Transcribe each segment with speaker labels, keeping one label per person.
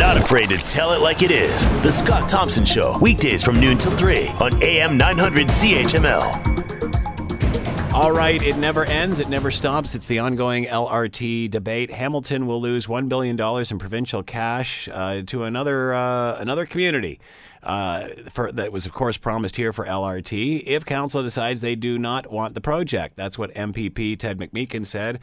Speaker 1: not afraid to tell it like it is. The Scott Thompson Show, weekdays from noon till 3 on AM 900 CHML.
Speaker 2: All right, it never ends, it never stops. It's the ongoing LRT debate. Hamilton will lose $1 billion in provincial cash uh, to another, uh, another community. Uh, for, that was, of course, promised here for LRT if council decides they do not want the project. That's what MPP Ted McMeekin said.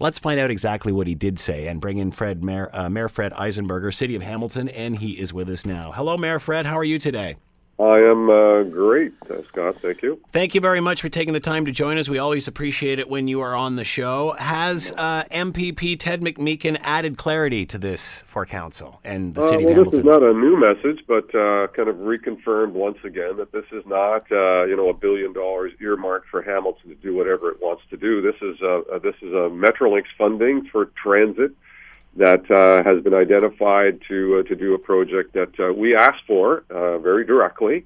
Speaker 2: Let's find out exactly what he did say and bring in Fred Mayor, uh, Mayor Fred Eisenberger, City of Hamilton, and he is with us now. Hello, Mayor Fred. How are you today?
Speaker 3: I am uh, great, uh, Scott. Thank you.
Speaker 2: Thank you very much for taking the time to join us. We always appreciate it when you are on the show. Has uh, MPP Ted McMeekin added clarity to this for council and the city
Speaker 3: Uh, well,
Speaker 2: of Hamilton?
Speaker 3: this is not a new message, but uh, kind of reconfirmed once again that this is not, uh, you know, a billion dollars earmarked for Hamilton to do whatever it wants to do. This is a, a this is a Metrolinx funding for transit that uh, has been identified to uh, to do a project that uh, we asked for uh, very directly.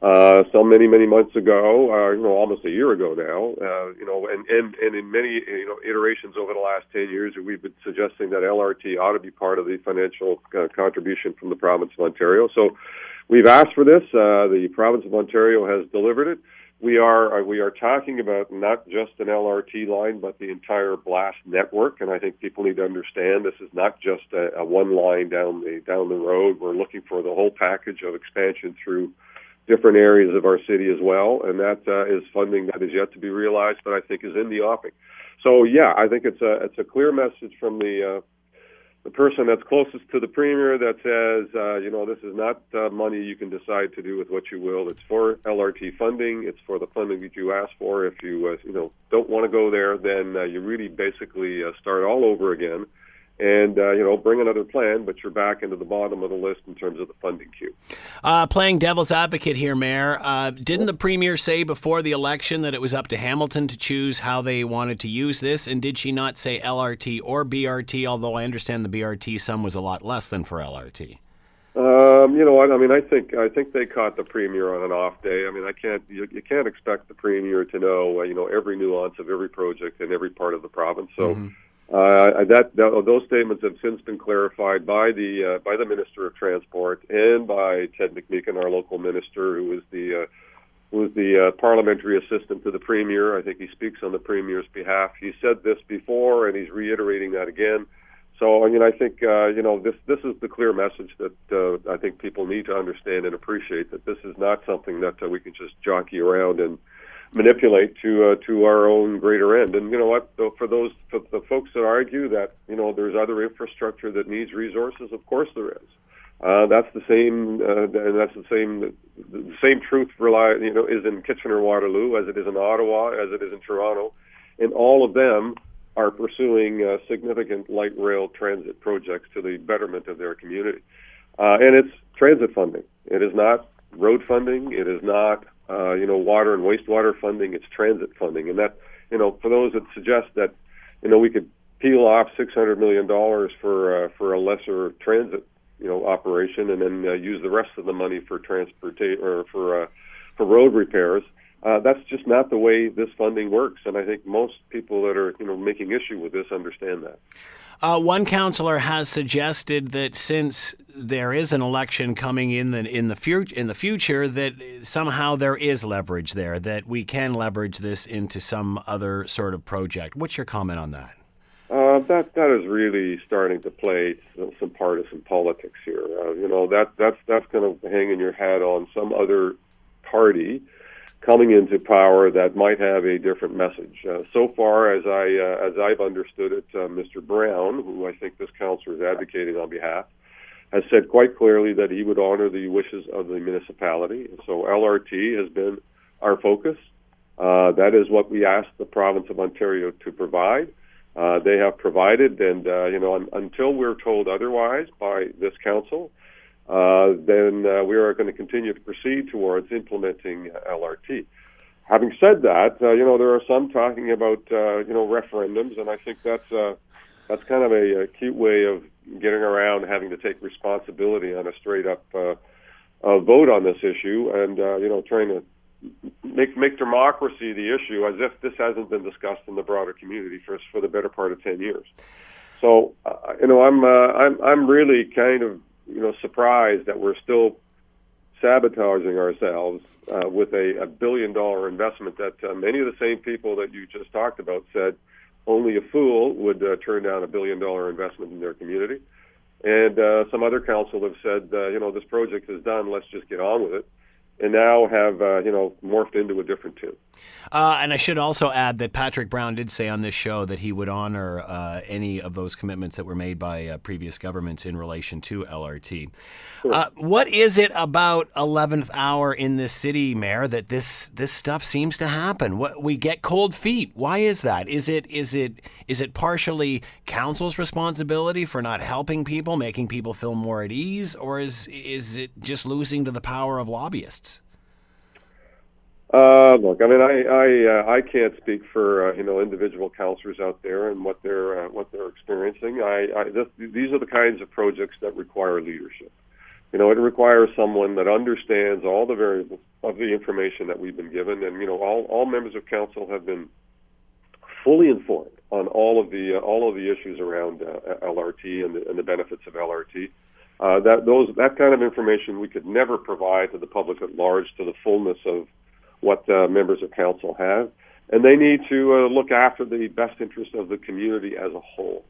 Speaker 3: Uh, so many, many months ago, you know, almost a year ago now, you know, and, and, and in many, you know, iterations over the last 10 years, we've been suggesting that LRT ought to be part of the financial contribution from the province of Ontario. So we've asked for this. The province of Ontario has delivered it. We are, uh, we are talking about not just an LRT line, but the entire blast network. And I think people need to understand this is not just a, a one line down the, down the road. We're looking for the whole package of expansion through different areas of our city as well, and that uh, is funding that is yet to be realized, but I think is in the offing. So yeah, I think it's a it's a clear message from the uh, the person that's closest to the premier that says, uh, you know, this is not uh, money you can decide to do with what you will. It's for LRT funding. It's for the funding that you asked for. If you uh, you know don't want to go there, then uh, you really basically uh, start all over again and uh, you know bring another plan, but you're back into the bottom of the list in terms of the funding queue.
Speaker 2: Uh, playing devil's advocate here, Mayor, uh, didn't the Premier say before the election that it was up to Hamilton to choose how they wanted to use this? And did she not say LRT or BRT, although I understand the BRT sum was a lot less than for LRT?
Speaker 3: Um, you know what? I mean, I think I think they caught the premier on an off day. I mean, I can't you, you can't expect the premier to know uh, you know every nuance of every project in every part of the province. So.
Speaker 2: Mm-hmm.
Speaker 3: Uh, that, that those statements have since been clarified by the uh, by the Minister of Transport and by Ted McMeekin, our local minister, who is the uh, who is the uh, parliamentary assistant to the premier. I think he speaks on the premier's behalf. He said this before, and he's reiterating that again. So, I mean, I think uh, you know this this is the clear message that uh, I think people need to understand and appreciate that this is not something that we can just jockey around and manipulate to uh, to our own greater end. And you know what? For those for the folks that argue that you know there's other infrastructure that needs resources, of course there is. Uh, that's the same, uh, and that's the same. The same truth, rely, you know, is in Kitchener Waterloo as it is in Ottawa, as it is in Toronto, and all of them are pursuing uh, significant light rail transit projects to the betterment of their community. Uh, and it's transit funding. It is not road funding. It is not uh, you know, water and wastewater funding. It's transit funding, and that, you know, for those that suggest that, you know, we could peel off six hundred million dollars for uh, for a lesser transit, you know, operation, and then uh, use the rest of the money for transportation or for uh, for road repairs. Uh, that's just not the way this funding works, and I think most people that are, you know, making issue with this understand that.
Speaker 2: Uh, one councillor has suggested that since there is an election coming in the in the future, in the future, that somehow there is leverage there, that we can leverage this into some other sort of project. What's your comment on that?
Speaker 3: Uh, that that is really starting to play some, some partisan politics here. Uh, you know that that's that's going to hang in your hat on some other party coming into power that might have a different message. Uh, so far, as I uh, as I've understood it, uh, Mr. Brown, who I think this councillor is advocating on behalf, has said quite clearly that he would honor the wishes of the municipality. So LRT has been our focus. Uh, that is what we asked the province of Ontario to provide. Uh, they have provided, and uh, you know, un- until we're told otherwise by this council, uh, then uh, we are going to continue to proceed towards implementing LRT. Having said that, uh, you know there are some talking about uh, you know referendums, and I think that's uh, that's kind of a, a cute way of getting around having to take responsibility on a straight up vote on this issue, and you know trying to make make democracy the issue as if this hasn't been discussed in the broader community for for the better part of ten years. So uh, you know I'm uh, I'm I'm really kind of you know surprised that we're still sabotaging ourselves uh, with a, a billion dollar investment that uh, many of the same people that you just talked about said only a fool would uh, turn down a billion dollar investment in their community. And uh, some other council have said, uh, you know, this project is done, let's just get on with it and now have uh, you know morphed into a different tune.
Speaker 2: Uh, and I should also add that Patrick Brown did say on this show that he would honor uh, any of those commitments that were made by uh, previous governments in relation to LRT. Sure. Uh, what is it about 11th hour in this city, Mayor, that this this stuff seems to happen? What we get cold feet. Why is that? Is it is it is it partially council's responsibility for not helping people, making people feel more at ease, or is is it just losing to the power of lobbyists?
Speaker 3: Uh, look, I mean, I I, uh, I can't speak for uh, you know individual councillors out there and what they're uh, what they're experiencing. I, I this, these are the kinds of projects that require leadership. You know, it requires someone that understands all the variables of the information that we've been given, and you know, all all members of council have been fully informed on all of the uh, all of the issues around uh, LRT and the, and the benefits of LRT. Uh, that those that kind of information we could never provide to the public at large to the fullness of what uh, members of council have, and they need to uh, look after the best interest of the community as a whole.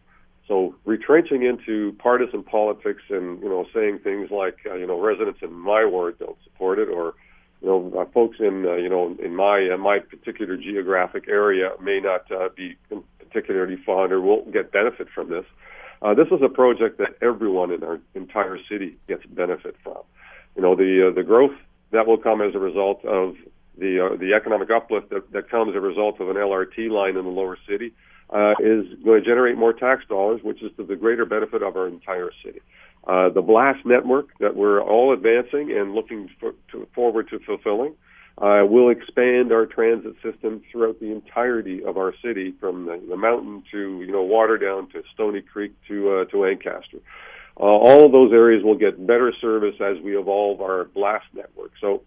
Speaker 3: So retrenching into partisan politics and you know saying things like uh, you know residents in my ward don't support it, or you know uh, folks in uh, you know in my uh, my particular geographic area may not uh, be particularly fond or won't get benefit from this. Uh, this is a project that everyone in our entire city gets benefit from. You know the uh, the growth that will come as a result of the uh, the economic uplift that, that comes as a result of an LRT line in the lower city uh, is going to generate more tax dollars, which is to the greater benefit of our entire city. Uh, the blast network that we're all advancing and looking for, to, forward to fulfilling uh, will expand our transit system throughout the entirety of our city, from the, the mountain to you know Waterdown to Stoney Creek to uh, to Ancaster. Uh, all of those areas will get better service as we evolve our blast network. So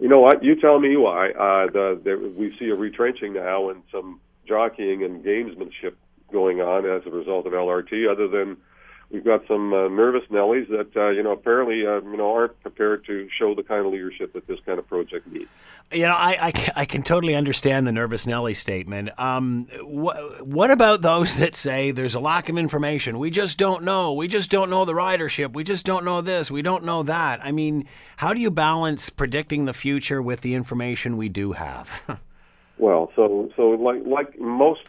Speaker 3: you know what? You tell me why. Uh, the, the, we see a retrenching now and some jockeying and gamesmanship going on as a result of LRT, other than we've got some uh, nervous Nellies that uh, you know apparently uh, you know aren't prepared to show the kind of leadership that this kind of project needs.
Speaker 2: You know, I, I, I can totally understand the nervous Nelly statement. Um, wh- what about those that say there's a lack of information? We just don't know. We just don't know the ridership. We just don't know this. We don't know that. I mean, how do you balance predicting the future with the information we do have?
Speaker 3: well, so so like like most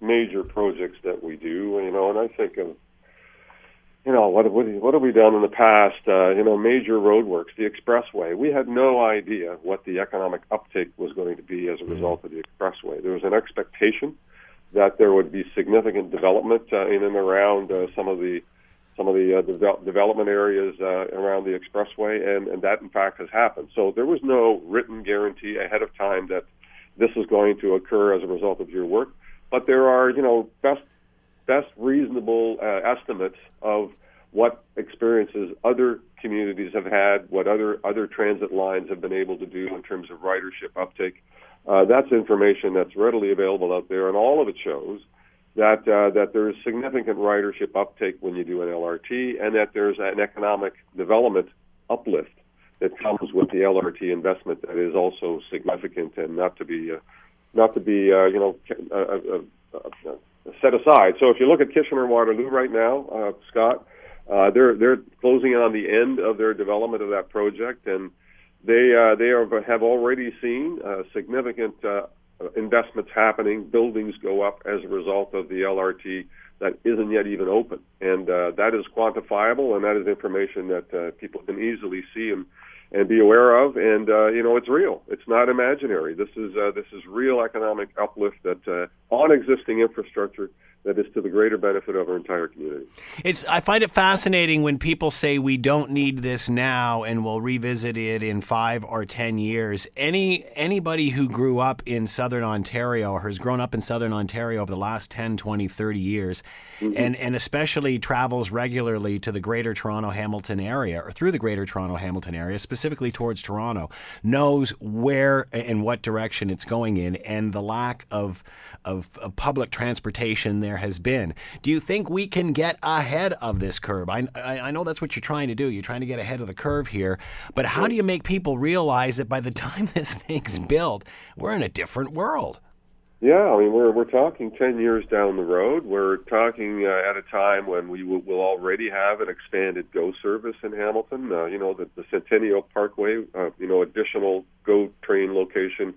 Speaker 3: major projects that we do, you know, and I think of you know what what what have we done in the past? Uh, you know, major roadworks, the expressway. We had no idea what the economic uptake was going to be as a mm-hmm. result of the expressway. There was an expectation that there would be significant development uh, in and around uh, some of the some of the uh, de- development areas uh, around the expressway, and, and that in fact has happened. So there was no written guarantee ahead of time that this is going to occur as a result of your work. But there are, you know, best best reasonable uh, estimates of what experiences other communities have had, what other other transit lines have been able to do in terms of ridership uptake. Uh, that's information that's readily available out there, and all of it shows that uh, that there is significant ridership uptake when you do an LRT, and that there's an economic development uplift that comes with the LRT investment that is also significant and not to be uh, not to be uh, you know uh, uh, set aside. So if you look at Kitchener Waterloo right now, uh, Scott, uh, they're they're closing in on the end of their development of that project, and they uh, they are, have already seen uh, significant uh, investments happening. Buildings go up as a result of the LRT that isn't yet even open, and uh, that is quantifiable, and that is information that uh, people can easily see and and be aware of. And uh, you know, it's real. It's not imaginary. This is uh, this is real economic uplift that uh, on existing infrastructure that is to the greater benefit of our entire community.
Speaker 2: It's I find it fascinating when people say we don't need this now and we'll revisit it in 5 or 10 years. Any anybody who grew up in southern Ontario or has grown up in southern Ontario over the last 10, 20, 30 years mm-hmm. and and especially travels regularly to the greater Toronto Hamilton area or through the greater Toronto Hamilton area, specifically towards Toronto, knows where and what direction it's going in and the lack of of, of public transportation there there has been. Do you think we can get ahead of this curve? I, I, I know that's what you're trying to do. You're trying to get ahead of the curve here. But how do you make people realize that by the time this thing's built, we're in a different world?
Speaker 3: Yeah, I mean we're we're talking ten years down the road. We're talking uh, at a time when we will, will already have an expanded GO service in Hamilton. Uh, you know the, the Centennial Parkway, uh, you know additional GO train location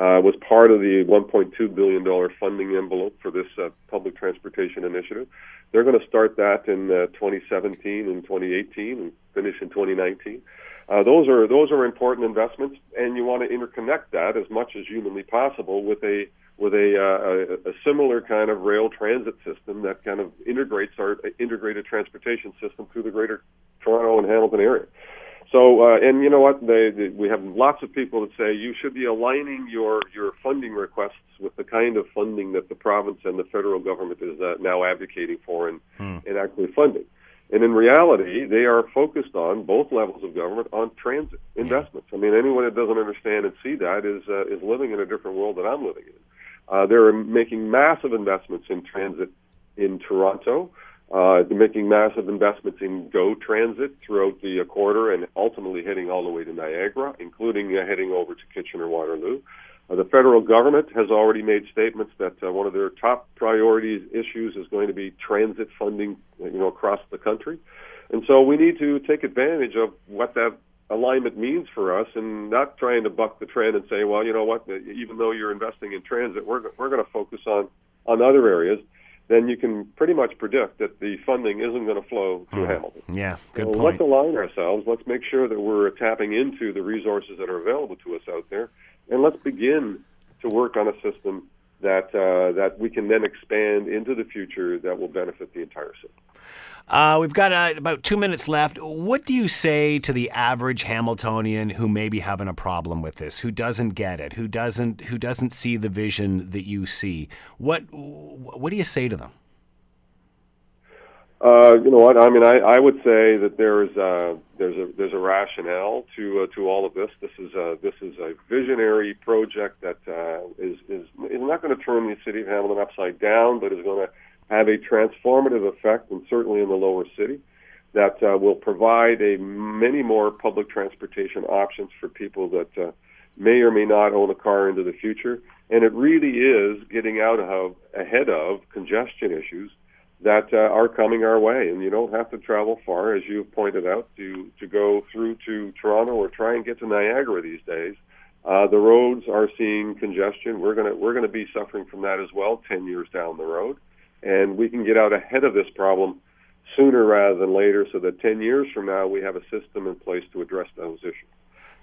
Speaker 3: uh, was part of the 1.2 billion dollar funding envelope for this uh, public transportation initiative. They're going to start that in uh, 2017 and 2018 and finish in 2019. Uh, those are those are important investments, and you want to interconnect that as much as humanly possible with a with a, uh, a, a similar kind of rail transit system that kind of integrates our integrated transportation system through the greater Toronto and Hamilton area. So, uh, and you know what? They, they, we have lots of people that say you should be aligning your your funding requests with the kind of funding that the province and the federal government is uh, now advocating for and, hmm. and actually funding. And in reality, they are focused on both levels of government on transit investments. I mean, anyone that doesn't understand and see that is uh, is living in a different world that I'm living in. Uh, they're making massive investments in transit in Toronto. Uh, making massive investments in GO Transit throughout the quarter and ultimately heading all the way to Niagara, including uh, heading over to Kitchener Waterloo. Uh, the federal government has already made statements that uh, one of their top priorities issues is going to be transit funding, you know, across the country. And so we need to take advantage of what that alignment means for us and not trying to buck the trend and say, well, you know what, even though you're investing in transit, we're, we're going to focus on, on other areas. Then you can pretty much predict that the funding isn't going to flow to hmm. Hamilton.
Speaker 2: Yeah, good
Speaker 3: so
Speaker 2: point.
Speaker 3: Let's align ourselves. Let's make sure that we're tapping into the resources that are available to us out there, and let's begin to work on a system that uh, that we can then expand into the future that will benefit the entire city.
Speaker 2: Uh, we've got uh, about two minutes left. What do you say to the average Hamiltonian who may be having a problem with this, who doesn't get it, who doesn't who doesn't see the vision that you see? What what do you say to them?
Speaker 3: Uh, you know what? I mean, I, I would say that there's a, there's a there's a rationale to uh, to all of this. This is a this is a visionary project that uh, is is is not going to turn the city of Hamilton upside down, but is going to have a transformative effect, and certainly in the lower city, that uh, will provide a many more public transportation options for people that uh, may or may not own a car into the future. And it really is getting out of ahead of congestion issues that uh, are coming our way. And you don't have to travel far, as you've pointed out, to, to go through to Toronto or try and get to Niagara these days. Uh, the roads are seeing congestion. We're gonna we're gonna be suffering from that as well ten years down the road, and we can get out ahead of this problem sooner rather than later, so that ten years from now we have a system in place to address those issues.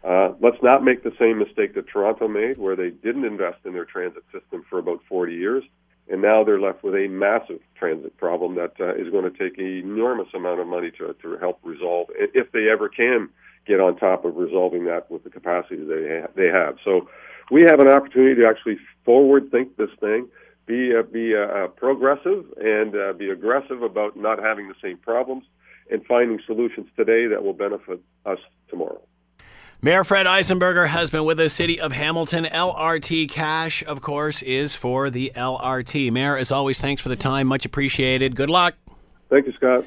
Speaker 3: Uh, let's not make the same mistake that Toronto made, where they didn't invest in their transit system for about 40 years and now they're left with a massive transit problem that uh, is going to take an enormous amount of money to, to help resolve, if they ever can get on top of resolving that with the capacity they ha- they have. So we have an opportunity to actually forward think this thing, be uh, be uh, uh progressive, and uh, be aggressive about not having the same problems, and finding solutions today that will benefit us tomorrow.
Speaker 2: Mayor Fred Eisenberger has been with the city of Hamilton. LRT cash, of course, is for the LRT. Mayor, as always, thanks for the time. Much appreciated. Good luck.
Speaker 3: Thank you, Scott.